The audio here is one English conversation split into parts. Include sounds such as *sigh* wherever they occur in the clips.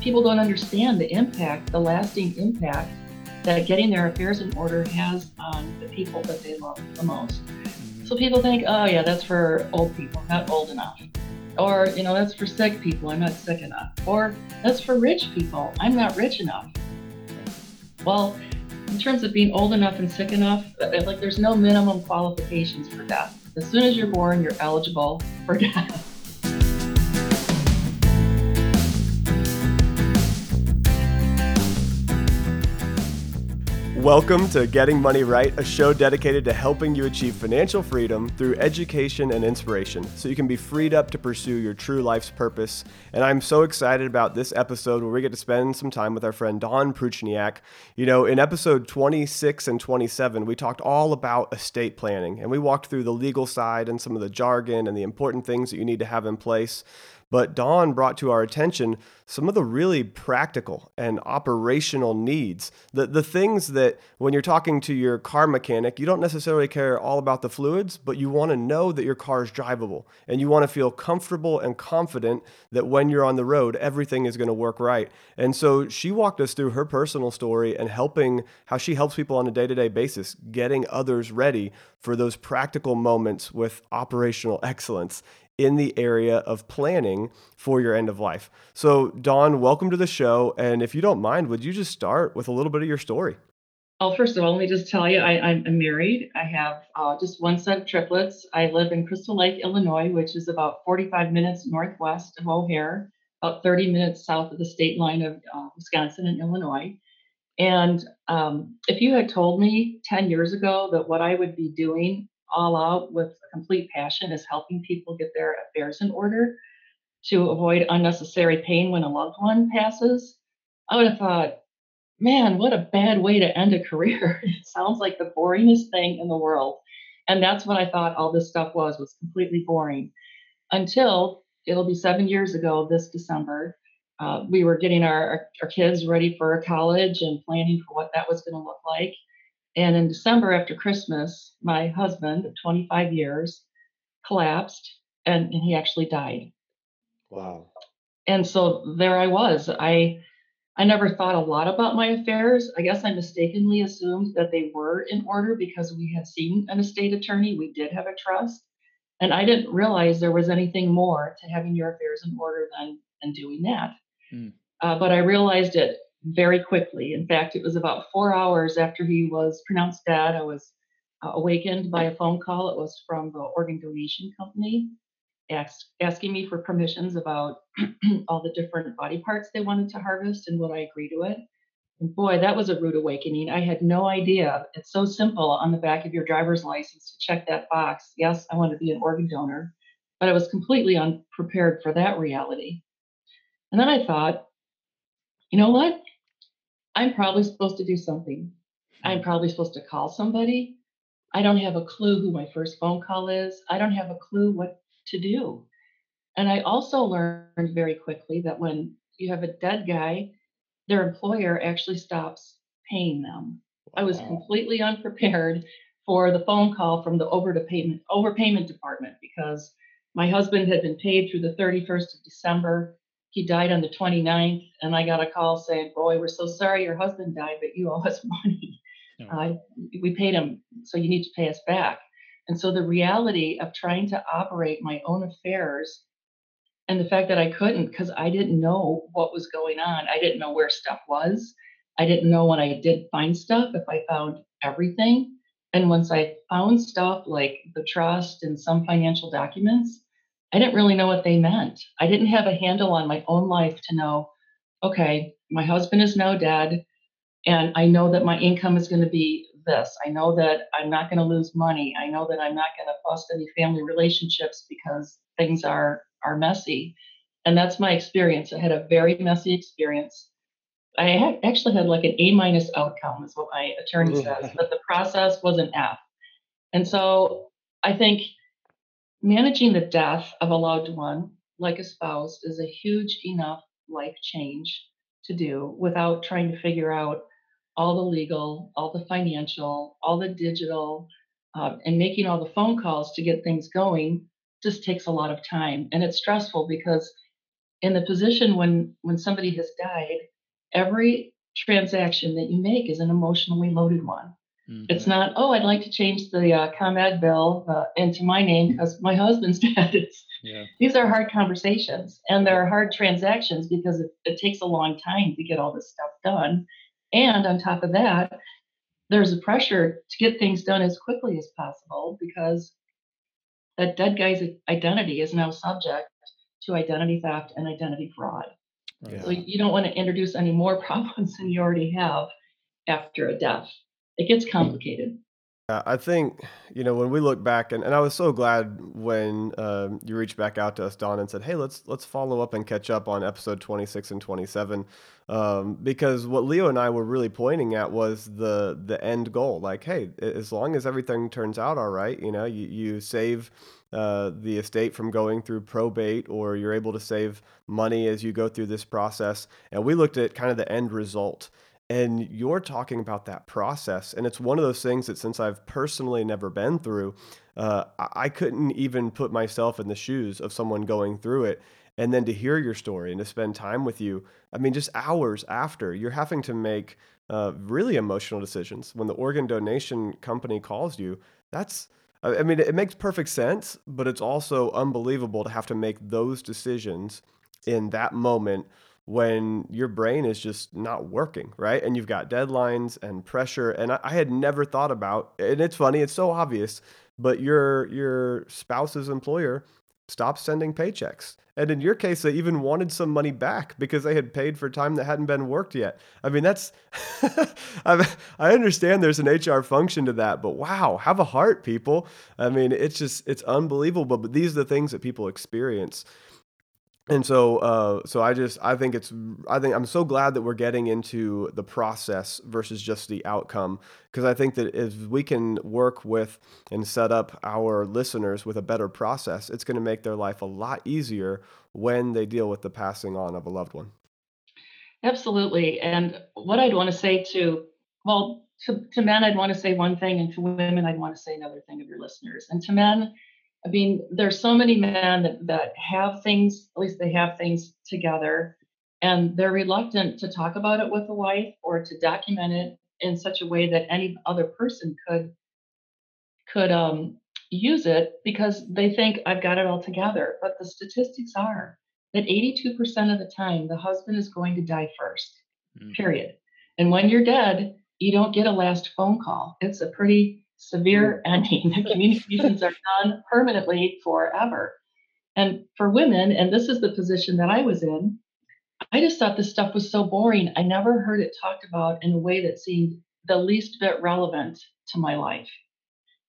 people don't understand the impact, the lasting impact that getting their affairs in order has on the people that they love the most. Mm-hmm. So people think, oh, yeah, that's for old people, not old enough. Or, you know, that's for sick people, I'm not sick enough. Or that's for rich people, I'm not rich enough. Well, in terms of being old enough and sick enough, uh, like there's no minimum qualifications for death. As soon as you're born, you're eligible for *laughs* death. Welcome to Getting Money Right, a show dedicated to helping you achieve financial freedom through education and inspiration so you can be freed up to pursue your true life's purpose. And I'm so excited about this episode where we get to spend some time with our friend Dawn Pruchniak. You know, in episode 26 and 27, we talked all about estate planning and we walked through the legal side and some of the jargon and the important things that you need to have in place. But Dawn brought to our attention some of the really practical and operational needs. The, the things that when you're talking to your car mechanic, you don't necessarily care all about the fluids, but you want to know that your car is drivable and you want to feel comfortable and confident that when you're on the road, everything is going to work right. And so she walked us through her personal story and helping how she helps people on a day to day basis, getting others ready for those practical moments with operational excellence in the area of planning for your end of life. So, Dawn, welcome to the show. And if you don't mind, would you just start with a little bit of your story? Well, first of all, let me just tell you, I, am married. I have uh, just one set of triplets. I live in Crystal Lake, Illinois, which is about 45 minutes northwest of O'Hare, about 30 minutes south of the state line of uh, Wisconsin and Illinois. And um, if you had told me 10 years ago that what I would be doing all out with complete passion is helping people get their affairs in order to avoid unnecessary pain when a loved one passes, I would have thought, man, what a bad way to end a career. *laughs* it sounds like the boringest thing in the world. And that's what I thought all this stuff was, was completely boring. Until it'll be seven years ago this December. Uh, we were getting our, our kids ready for college and planning for what that was going to look like. And in December after Christmas, my husband 25 years collapsed and, and he actually died. Wow. And so there I was. I I never thought a lot about my affairs. I guess I mistakenly assumed that they were in order because we had seen an estate attorney. We did have a trust. And I didn't realize there was anything more to having your affairs in order than, than doing that. Mm. Uh, but I realized it very quickly. In fact, it was about four hours after he was pronounced dead. I was uh, awakened by a phone call. It was from the organ donation company ask, asking me for permissions about *clears throat* all the different body parts they wanted to harvest and would I agree to it. And boy, that was a rude awakening. I had no idea. It's so simple on the back of your driver's license to check that box. Yes, I want to be an organ donor, but I was completely unprepared for that reality. And then I thought, you know what? I'm probably supposed to do something. I'm hmm. probably supposed to call somebody. I don't have a clue who my first phone call is. I don't have a clue what to do. And I also learned very quickly that when you have a dead guy, their employer actually stops paying them. I was completely unprepared for the phone call from the overpayment overpayment department because my husband had been paid through the 31st of December he died on the 29th, and I got a call saying, "Boy, we're so sorry your husband died, but you *laughs* owe us money. Uh, we paid him, so you need to pay us back." And so the reality of trying to operate my own affairs, and the fact that I couldn't because I didn't know what was going on, I didn't know where stuff was. I didn't know when I did find stuff if I found everything. And once I found stuff like the trust and some financial documents, I didn't really know what they meant. I didn't have a handle on my own life to know, okay, my husband is now dead, and I know that my income is going to be this. I know that I'm not going to lose money. I know that I'm not going to bust any family relationships because things are are messy. And that's my experience. I had a very messy experience. I had, actually had like an A minus outcome, is what my attorney says, *laughs* but the process was an F. And so I think Managing the death of a loved one, like a spouse, is a huge enough life change to do without trying to figure out all the legal, all the financial, all the digital, uh, and making all the phone calls to get things going just takes a lot of time. And it's stressful because in the position when when somebody has died, every transaction that you make is an emotionally loaded one. Mm-hmm. It's not, oh, I'd like to change the uh, ComEd bill uh, into my name because my *laughs* husband's dead. It's, yeah. These are hard conversations and they're hard transactions because it, it takes a long time to get all this stuff done. And on top of that, there's a pressure to get things done as quickly as possible because that dead guy's identity is now subject to identity theft and identity fraud. Yeah. So you don't want to introduce any more *laughs* problems than you already have after a death. It gets complicated. I think, you know, when we look back, and, and I was so glad when um, you reached back out to us, Dawn, and said, "Hey, let's let's follow up and catch up on episode 26 and 27," um, because what Leo and I were really pointing at was the the end goal. Like, hey, as long as everything turns out all right, you know, you, you save uh, the estate from going through probate, or you're able to save money as you go through this process. And we looked at kind of the end result and you're talking about that process and it's one of those things that since i've personally never been through uh, i couldn't even put myself in the shoes of someone going through it and then to hear your story and to spend time with you. I mean just hours after you're having to make uh, really emotional decisions. When the organ donation company calls you that's i mean it makes perfect sense but it's also unbelievable to have to make those decisions in that moment when your brain is just not working, right? And you've got deadlines and pressure. And I, I, had never thought about, and it's funny, it's so obvious, but your your spouse's employer stopped sending paychecks. And in your case, they even wanted some money back because they had paid for time that hadn't been worked yet. I mean, that's, *laughs* I understand there's an HR function to that, but wow, have a heart, people. I mean, it's just, it's unbelievable. But these are the things that people experience and so uh, so i just i think it's i think i'm so glad that we're getting into the process versus just the outcome because i think that if we can work with and set up our listeners with a better process it's going to make their life a lot easier when they deal with the passing on of a loved one. Absolutely and what i'd want to say to well to, to men i'd want to say one thing and to women i'd want to say another thing of your listeners and to men I mean, there's so many men that, that have things, at least they have things together, and they're reluctant to talk about it with a wife or to document it in such a way that any other person could could um, use it because they think I've got it all together. But the statistics are that 82% of the time the husband is going to die 1st mm. period. And when you're dead, you don't get a last phone call. It's a pretty severe mm. ending. *laughs* The communications are done permanently forever. And for women, and this is the position that I was in, I just thought this stuff was so boring. I never heard it talked about in a way that seemed the least bit relevant to my life.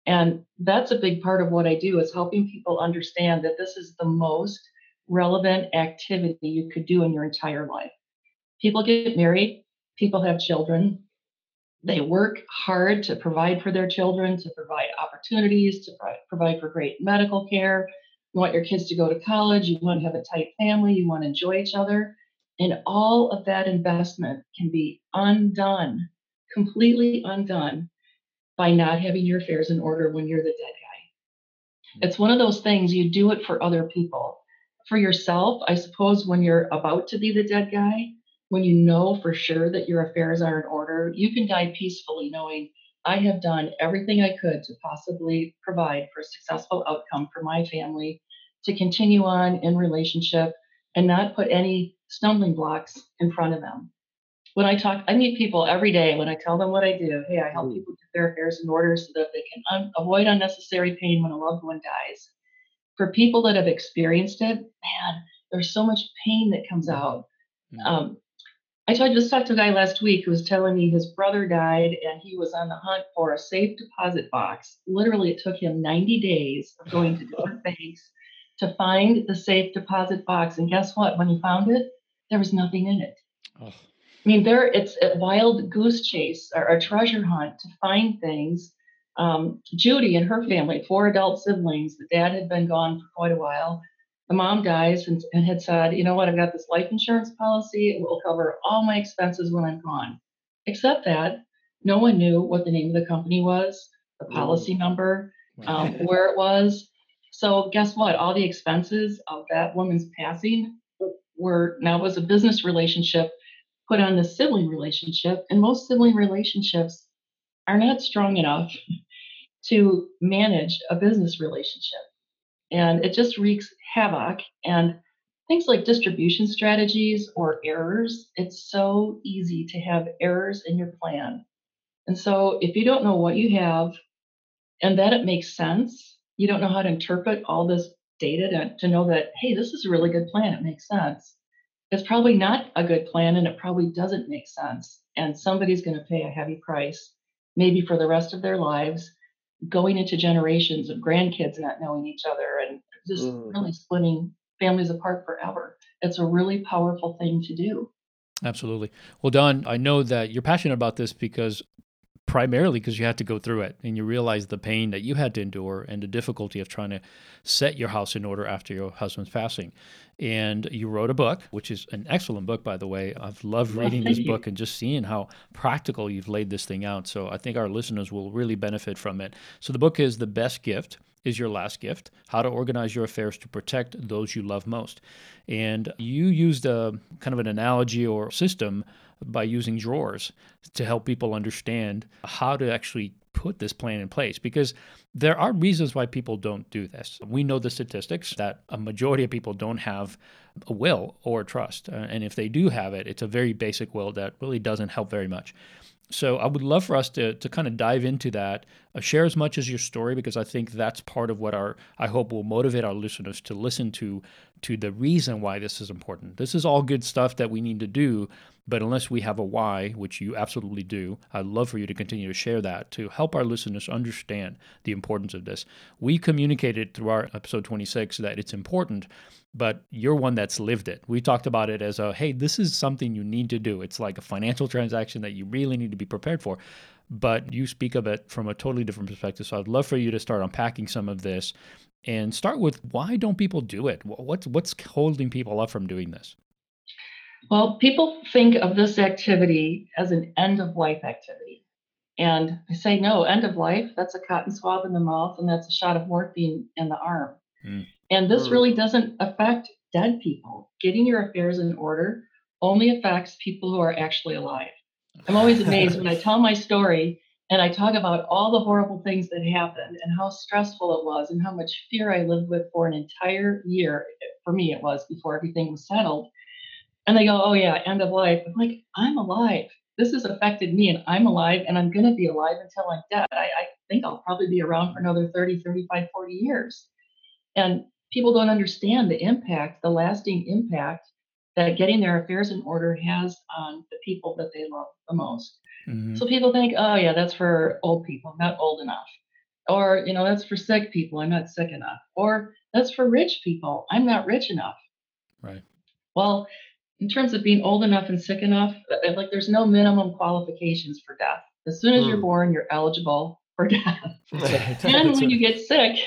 And that's a big part of what I do is helping people understand that this is the most relevant activity you could do in your entire life. People get married, people have children, they work hard to provide for their children, to provide opportunities, to provide for great medical care. You want your kids to go to college, you want to have a tight family, you want to enjoy each other. And all of that investment can be undone, completely undone by not having your affairs in order when you're the dead guy. It's one of those things you do it for other people. For yourself, I suppose when you're about to be the dead guy, when you know for sure that your affairs are in order, you can die peacefully knowing I have done everything I could to possibly provide for a successful outcome for my family to continue on in relationship and not put any stumbling blocks in front of them. When I talk, I meet people every day when I tell them what I do. Hey, I help mm. people get their affairs in order so that they can un- avoid unnecessary pain when a loved one dies. For people that have experienced it, man, there's so much pain that comes out. Mm. Um, I told, you, just talked to a guy last week who was telling me his brother died and he was on the hunt for a safe deposit box. Literally, it took him 90 days of going to different *laughs* banks to find the safe deposit box. And guess what? When he found it, there was nothing in it. Oh. I mean, there it's a wild goose chase or a treasure hunt to find things. Um, Judy and her family, four adult siblings, the dad had been gone for quite a while the mom dies and, and had said, you know what, I've got this life insurance policy. It will cover all my expenses when I'm gone. Except that no one knew what the name of the company was, the policy number, um, *laughs* where it was. So guess what? All the expenses of that woman's passing were now was a business relationship put on the sibling relationship, and most sibling relationships are not strong enough *laughs* to manage a business relationship. And it just wreaks havoc. And things like distribution strategies or errors, it's so easy to have errors in your plan. And so if you don't know what you have and that it makes sense, you don't know how to interpret all this data to, to know that, hey, this is a really good plan, it makes sense. It's probably not a good plan and it probably doesn't make sense. And somebody's going to pay a heavy price, maybe for the rest of their lives, going into generations of grandkids not knowing each other and just mm. really splitting families apart forever. It's a really powerful thing to do. Absolutely. Well, Dawn, I know that you're passionate about this because primarily because you had to go through it and you realize the pain that you had to endure and the difficulty of trying to set your house in order after your husband's passing. And you wrote a book, which is an excellent book, by the way. I've loved reading this book and just seeing how practical you've laid this thing out. So I think our listeners will really benefit from it. So the book is The Best Gift is your last gift how to organize your affairs to protect those you love most and you used a kind of an analogy or system by using drawers to help people understand how to actually put this plan in place because there are reasons why people don't do this. We know the statistics that a majority of people don't have a will or trust. Uh, and if they do have it, it's a very basic will that really doesn't help very much. So I would love for us to to kind of dive into that, uh, share as much as your story because I think that's part of what our I hope will motivate our listeners to listen to to the reason why this is important. This is all good stuff that we need to do, but unless we have a why, which you absolutely do, I'd love for you to continue to share that to help our listeners understand the importance of this. We communicated through our episode 26 that it's important, but you're one that's lived it. We talked about it as a hey, this is something you need to do. It's like a financial transaction that you really need to be prepared for. But you speak of it from a totally different perspective. So I'd love for you to start unpacking some of this and start with why don't people do it? What's what's holding people up from doing this? Well, people think of this activity as an end of life activity. And I say, no, end of life, that's a cotton swab in the mouth and that's a shot of morphine in the arm. Mm. And this mm. really doesn't affect dead people. Getting your affairs in order only affects people who are actually alive. I'm always *laughs* amazed when I tell my story and I talk about all the horrible things that happened and how stressful it was and how much fear I lived with for an entire year. For me, it was before everything was settled. And they go, oh, yeah, end of life. I'm like, I'm alive. This has affected me and I'm alive and I'm going to be alive until I'm dead. I, I think I'll probably be around for another 30, 35, 40 years. And people don't understand the impact, the lasting impact that getting their affairs in order has on the people that they love the most. Mm-hmm. So people think, oh, yeah, that's for old people, I'm not old enough. Or, you know, that's for sick people, I'm not sick enough. Or that's for rich people, I'm not rich enough. Right. Well, in terms of being old enough and sick enough, uh, like there's no minimum qualifications for death. As soon as mm. you're born, you're eligible for *laughs* death. *laughs* and when you get sick,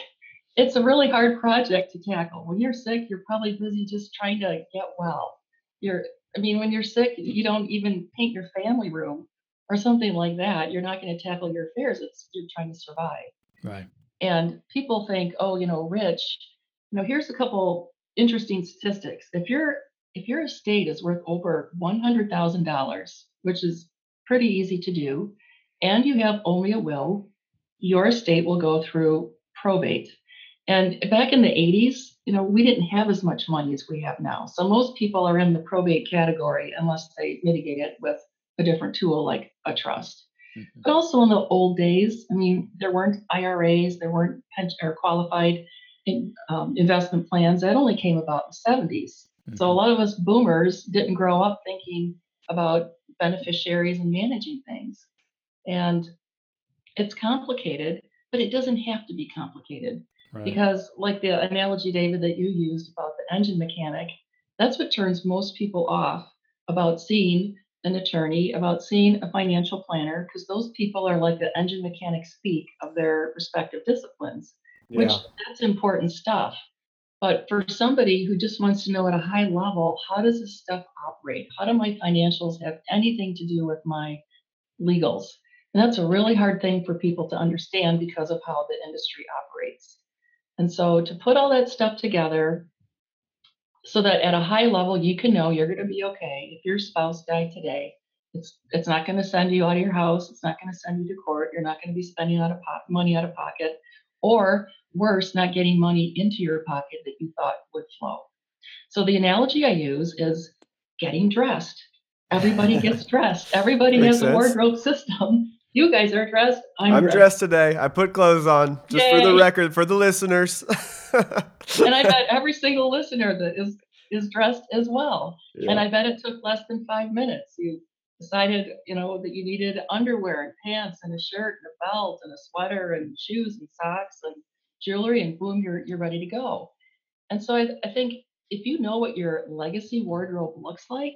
it's a really hard project to tackle. When you're sick, you're probably busy just trying to get well. You're, I mean, when you're sick, you don't even paint your family room or something like that. You're not going to tackle your affairs. It's you're trying to survive. Right. And people think, oh, you know, rich. You know, here's a couple interesting statistics. If your if your estate is worth over $100,000, which is pretty easy to do, and you have only a will, your estate will go through probate. And back in the 80s, you know, we didn't have as much money as we have now. So most people are in the probate category unless they mitigate it with a different tool like a trust. Mm-hmm. But also in the old days, I mean, there weren't IRAs, there weren't pension or qualified in, um, investment plans. That only came about in the 70s. Mm-hmm. So a lot of us boomers didn't grow up thinking about beneficiaries and managing things. And it's complicated, but it doesn't have to be complicated. Right. Because, like the analogy, David, that you used about the engine mechanic, that's what turns most people off about seeing an attorney, about seeing a financial planner, because those people are like the engine mechanic speak of their respective disciplines, yeah. which that's important stuff. But for somebody who just wants to know at a high level, how does this stuff operate? How do my financials have anything to do with my legals? And that's a really hard thing for people to understand because of how the industry operates. And so to put all that stuff together, so that at a high level you can know you're going to be okay if your spouse died today. It's it's not going to send you out of your house it's not going to send you to court you're not going to be spending out of po- money out of pocket or worse not getting money into your pocket that you thought would flow. So the analogy i use is getting dressed. Everybody gets *laughs* dressed. Everybody Makes has a wardrobe system you guys are dressed i'm, I'm dressed. dressed today. I put clothes on just for the record for the listeners. and i bet *laughs* every single listener that is is dressed as well Yeah. And I bet it took less than five minutes. You decided, you know, that you needed underwear and pants and a shirt and a belt and a sweater and shoes and socks and jewelry, and boom, you're you're ready to go. And so I, I think if you know what your legacy wardrobe looks like,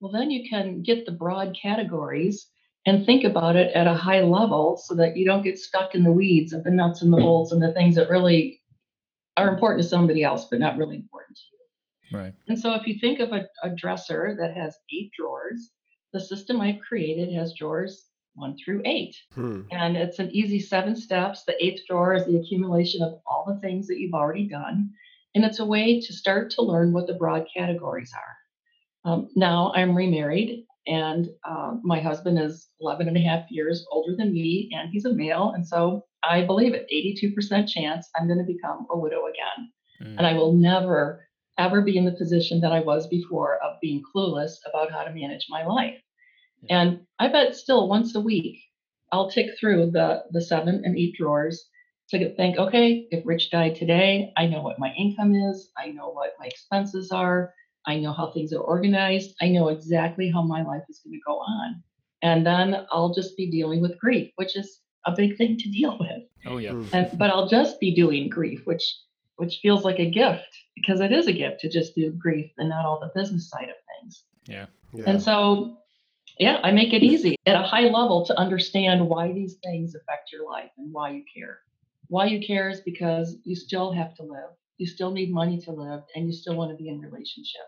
well, then you can get the broad categories and think about it at a high level so that you don't get stuck in the weeds of the nuts and the bolts and the things that really are important to somebody else, but not really important to you. Right. And so if you think of a, a dresser that has eight drawers, the system I've created has drawers one through eight. Hmm. And it's an easy seven steps. The eighth drawer is the accumulation of all the things that you've already done. And it's a way to start to learn what the broad categories are. Um, now I'm remarried, and uh, my husband is 11 and a half years older than me, and he's a male. And so I believe it 82% chance I'm going to become a widow again Mm. and I will never ever be in the position that I was before of being clueless about how to manage my life. And I bet still once a week I'll tick through the the seven and eight drawers to think, okay, if Rich died today, I know what my income is, I know what my expenses are, I know how things are organized, I know exactly how my life is going to go on. And then I'll just be dealing with grief, which is a big thing to deal with Oh yeah. Hmm. and but I'll just be doing grief, which which feels like a gift because it is a gift to just do grief and not all the business side of things. Yeah. Yeah. And so, yeah, I make it easy at a high level to understand why these things affect your life and why you care. Why you care is because you still have to live, you still need money to live, and you still want to be in relationship.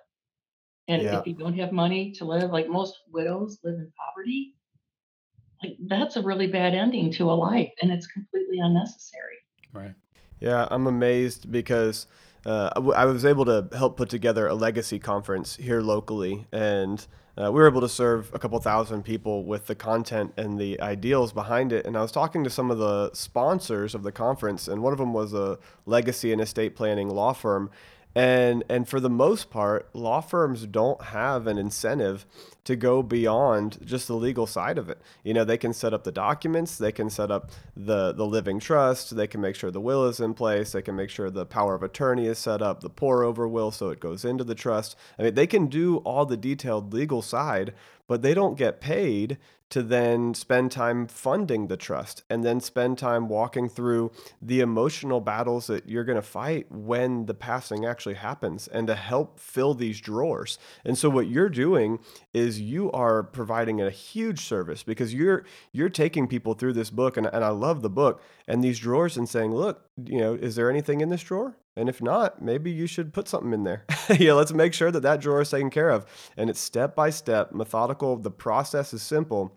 And Yeah. if you don't have money to live, like most widows live in poverty, like that's a really bad ending to a life, and it's completely unnecessary. Right. Yeah, I'm amazed because uh, I w- I was able to help put together a legacy conference here locally, and uh, we were able to serve a couple thousand people with the content and the ideals behind it. And I was talking to some of the sponsors of the conference, and one of them was a legacy and estate planning law firm. And and for the most part, law firms don't have an incentive to go beyond just the legal side of it. You know, they can set up the documents, they can set up the the living trust, they can make sure the will is in place, they can make sure the power of attorney is set up, the pour over will so it goes into the trust. I mean, they can do all the detailed legal side, but they don't get paid to then spend time funding the trust and then spend time walking through the emotional battles that you're going to fight when the passing actually happens and to help fill these drawers. And so what you're doing is you are providing a huge service because you're you're taking people through this book and, and I love the book and these drawers and saying, look, you know, is there anything in this drawer? And if not, maybe you should put something in there. *laughs* yeah, let's make sure that that drawer is taken care of. And it's step by step, methodical. The process is simple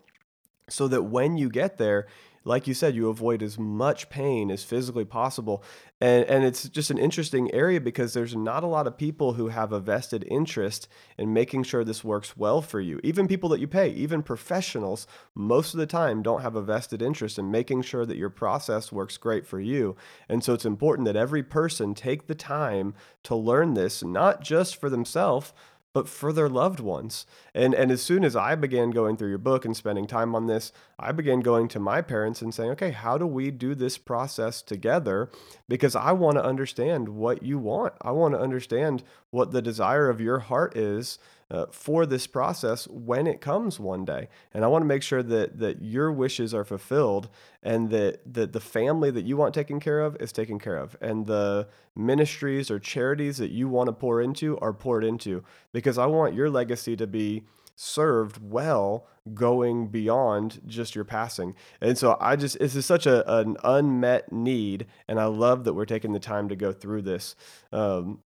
so that when you get there, like you said, you avoid as much pain as physically possible. And, and it's just an interesting area because there's not a lot of people who have a vested interest in making sure this works well for you. Even people that you pay, even professionals, most of the time don't have a vested interest in making sure that your process works great for you. And so it's important that every person take the time to learn this, not just for themselves, but for their loved ones. And and as soon as I began going through your book and spending time on this, I began going to my parents and saying, "Okay, how do we do this process together?" Because I want to understand what you want. I want to understand what the desire of your heart is uh, for this process when it comes one day. And I want to make sure that that your wishes are fulfilled and that that the family that you want taken care of is taken care of and the ministries or charities that you want to pour into are poured into because I want your legacy to be served well going beyond just your passing. And so I just this is such a an unmet need and I love that we're taking the time to go through this. Um,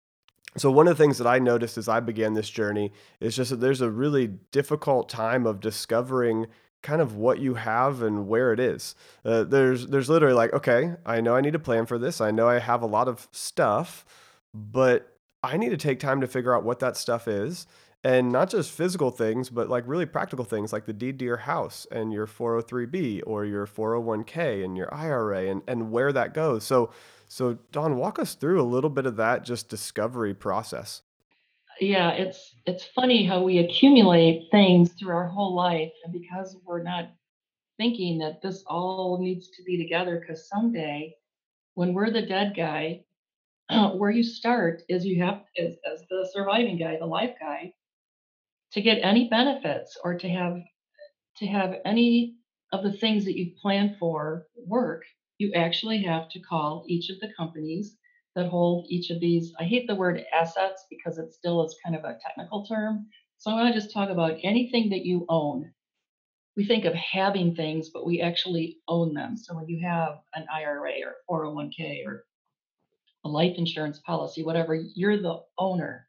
so one of the things that I noticed as I began this journey is just that there's a really difficult time of discovering kind of what you have and where it is. Uh, there's there's literally like, okay, I know I need a plan for this. I know I have a lot of stuff, but I need to take time to figure out what that stuff is and not just physical things, but like really practical things like the deed to your house and your 403b or your 401k and your IRA and, and where that goes. So, so Dawn, walk us through a little bit of that just discovery process. Yeah, it's it's funny how we accumulate things through our whole life, and because we're not thinking that this all needs to be together, because someday, when we're the dead guy, *clears throat* where you start is you have as, as the surviving guy, the life guy, to get any benefits or to have to have any of the things that you plan for work, you actually have to call each of the companies that hold each of these. I hate the word assets because it still is kind of a technical term. So I want to just talk about anything that you own. We think of having things, but we actually own them. So when you have an IRA or 401k or a life insurance policy, whatever, you're the owner.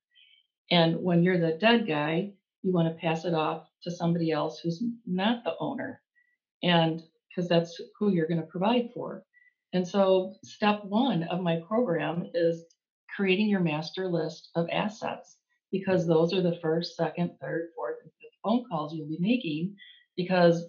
And when you're the dead guy, you want to pass it off to somebody else who's not the owner. And because that's who you're going to provide for. And so, step one of my program is creating your master list of assets because those are the first, second, third, fourth, and fifth phone calls you'll be making because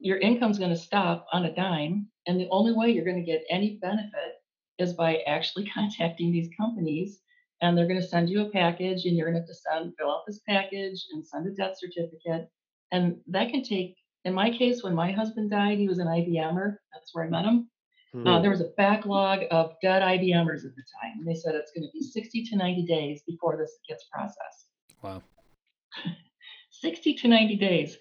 your income's going to stop on a dime. And the only way you're going to get any benefit is by actually *laughs* contacting these companies and they're going to send you a package and you're going to have to send fill out this package and send a death certificate and that can take in my case when my husband died he was an ibmer that's where i met him hmm uh, there was a backlog of dead ibmers at the time they said it's going to be 60 to 90 days before this gets processed wow *laughs* 60 to 90 days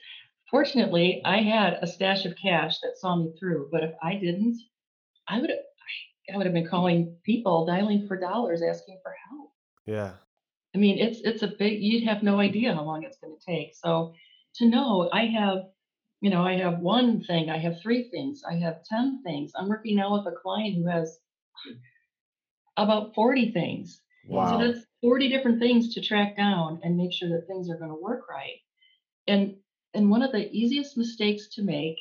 fortunately i had a stash of cash that saw me through but if i didn't i would I would have been calling people, dialing for dollars, asking for help. Yeah. I mean, it's it's a big. You'd have no idea how long it's going to take. So to know, I have, you know, I have one thing, I have three things, I have ten things. I'm working now with a client who has about forty things. Wow. So that's forty different things to track down and make sure that things are going to work right. And and one of the easiest mistakes to make,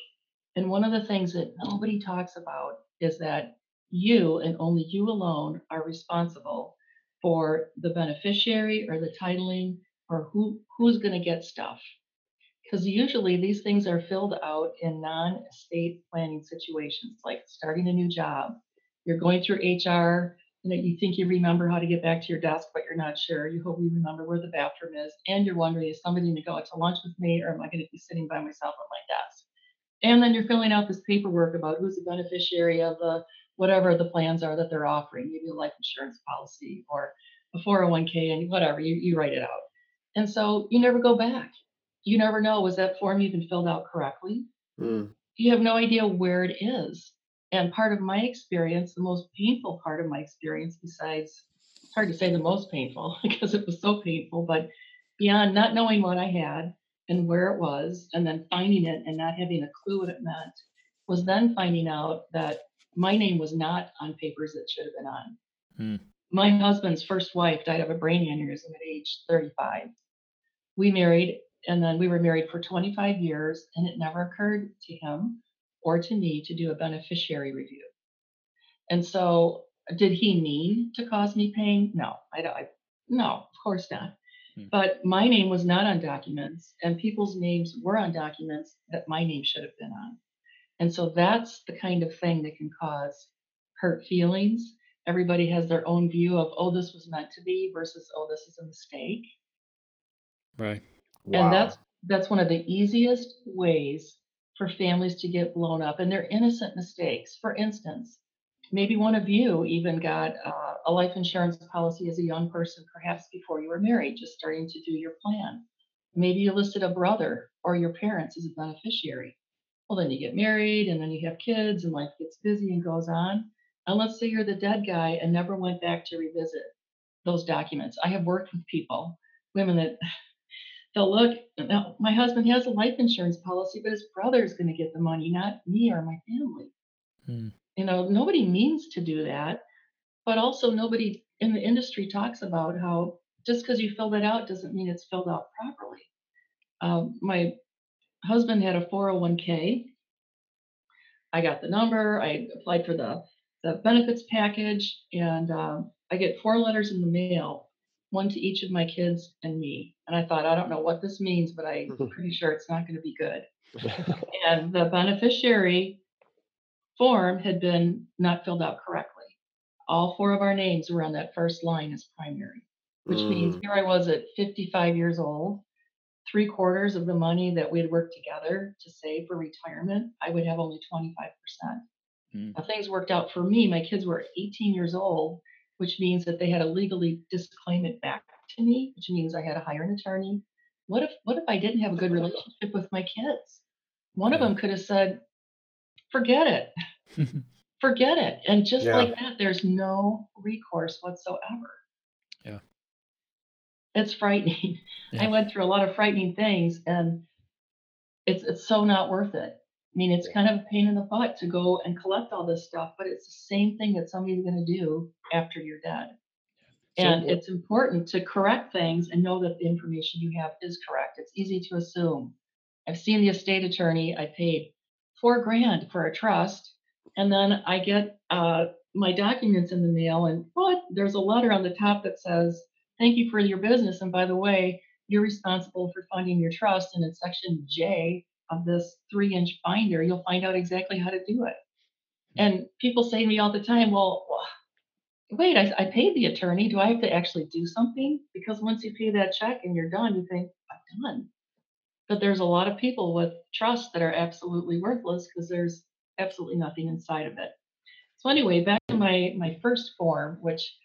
and one of the things that nobody talks about is that you and only you alone are responsible for the beneficiary or the titling or who who's going to get stuff because usually these things are filled out in non-estate planning situations like starting a new job you're going through hr you know you think you remember how to get back to your desk but you're not sure you hope you remember where the bathroom is and you're wondering is somebody going to go out to lunch with me or am i going to be sitting by myself at my desk and then you're filling out this paperwork about who's the beneficiary of the whatever the plans are that they're offering, maybe a life insurance policy or a 401k and whatever, you, you write it out. And so you never go back. You never know, was that form even filled out correctly? Mm. You have no idea where it is. And part of my experience, the most painful part of my experience, besides, it's hard to say the most painful *laughs* because it was so painful, but beyond not knowing what I had and where it was, and then finding it and not having a clue what it meant, was then finding out that my name was not on papers that should have been on. Hmm. My husband's first wife died of a brain aneurysm at age 35. We married, and then we were married for 25 years, and it never occurred to him or to me to do a beneficiary review. And so, did he mean to cause me pain? No, I, I no, of course not. Hmm. But my name was not on documents, and people's names were on documents that my name should have been on. And so that's the kind of thing that can cause hurt feelings. Everybody has their own view of, oh, this was meant to be versus, oh, this is a mistake. Right. Wow. And that's that's one of the easiest ways for families to get blown up and they're innocent mistakes. For instance, maybe one of you even got uh, a life insurance policy as a young person, perhaps before you were married, just starting to do your plan. Maybe you listed a brother or your parents as a beneficiary. Well, then you get married and then you have kids and life gets busy and goes on. And let's say you're the dead guy and never went back to revisit those documents. I have worked with people, women that they'll look, now my husband has a life insurance policy, but his brother is going to get the money, not me or my family. Hmm. You know, nobody means to do that, but also nobody in the industry talks about how just because you fill it out doesn't mean it's filled out properly. Um, my husband had a 401k. I got the number. I applied for the, the benefits package, and um, I get four letters in the mail one to each of my kids and me. And I thought, I don't know what this means, but I'm *laughs* pretty sure it's not going to be good. *laughs* and the beneficiary form had been not filled out correctly. All four of our names were on that first line as primary, which mm. means here I was at 55 years old, three quarters of the money that we had worked together to save for retirement, I would have only 25%. Mm. Now, things worked out for me. My kids were 18 years old, which means that they had to legally disclaim it back to me, which means I had to hire an attorney. What if what if I didn't have a good relationship with my kids? One of them could have said, "Forget it, *laughs* forget it," and just yeah. like that, there's no recourse whatsoever. Yeah, it's frightening. *laughs* Yeah. I went through a lot of frightening things, and it's it's so not worth it. I mean, it's kind of a pain in the butt to go and collect all this stuff, but it's the same thing that somebody's going to do after you're dead. So, and it's important to correct things and know that the information you have is correct. It's easy to assume. I've seen the estate attorney, I paid four grand for a trust, and then I get uh, my documents in the mail, and what? There's a letter on the top that says, Thank you for your business. And by the way, you're responsible for funding your trust. And in section J, of this three inch binder, you'll find out exactly how to do it. And people say to me all the time, well, wait, I, I paid the attorney. Do I have to actually do something? Because once you pay that check and you're done, you think, I'm done. But there's a lot of people with trust that are absolutely worthless because there's absolutely nothing inside of it. So anyway, back to my my first form, which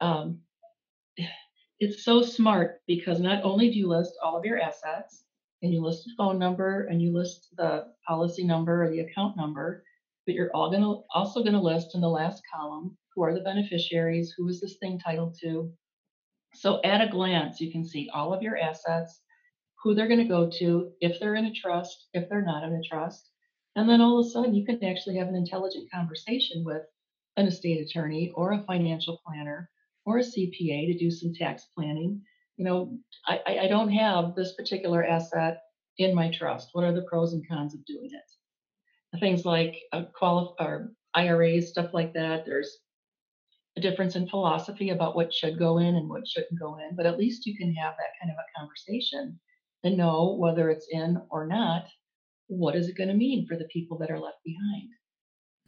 um, *sighs* it's so smart because not only do you list all of your assets, and you list the phone number and you list the policy number or the account number, but you're all going to also going to list in the last column who are the beneficiaries, who is this thing titled to. So at a glance, you can see all of your assets, who they're going to go to, if they're in a trust, if they're not in a trust. And then all of a sudden, you can actually have an intelligent conversation with an estate attorney or a financial planner or a CPA to do some tax planning you know, I, I don't have this particular asset in my trust. What are the pros and cons of doing it? Things like a quali- or IRAs, stuff like that. There's a difference in philosophy about what should go in and what shouldn't go in, but at least you can have that kind of a conversation and know whether it's in or not. What is it going to mean for the people that are left behind?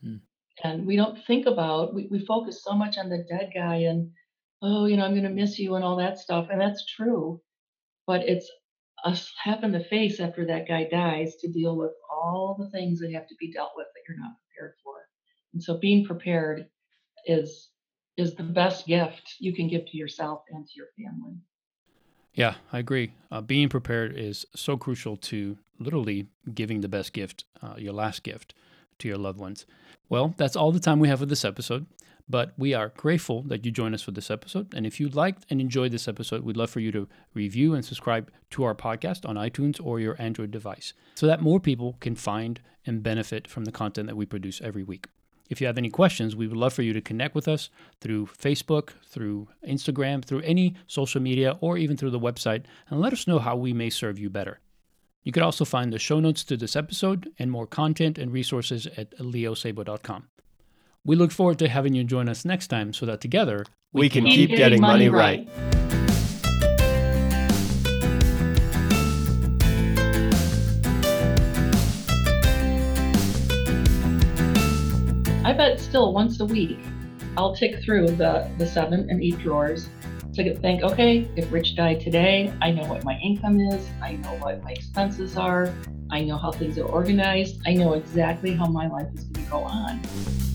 Hmm. And we don't think about, we, we focus so much on the dead guy and oh, you know, I'm going to miss you and all that stuff. And that's true. But it's a slap in the face after that guy dies to deal with all the things that have to be dealt with that you're not prepared for. And so being prepared is is the best gift you can give to yourself and to your family. Yeah, I agree. Uh, being prepared is so crucial to literally giving the best gift, uh, your last gift to your loved ones. Well, that's all the time we have for this episode. But we are grateful that you joined us for this episode. And if you liked and enjoyed this episode, we'd love for you to review and subscribe to our podcast on iTunes or your Android device so that more people can find and benefit from the content that we produce every week. If you have any questions, we would love for you to connect with us through Facebook, through Instagram, through any social media, or even through the website, and let us know how we may serve you better. You can also find the show notes to this episode and more content and resources at leosabo.com. We look forward to having you join us next time so that together we, we can, keep, keep getting, money, money right. right. I bet still once a week I'll tick through the, the seven and eight drawers to think, okay, if Rich died today, I know what my income is, I know what my expenses are, I know how things are organized, I know exactly how my life is going to go on.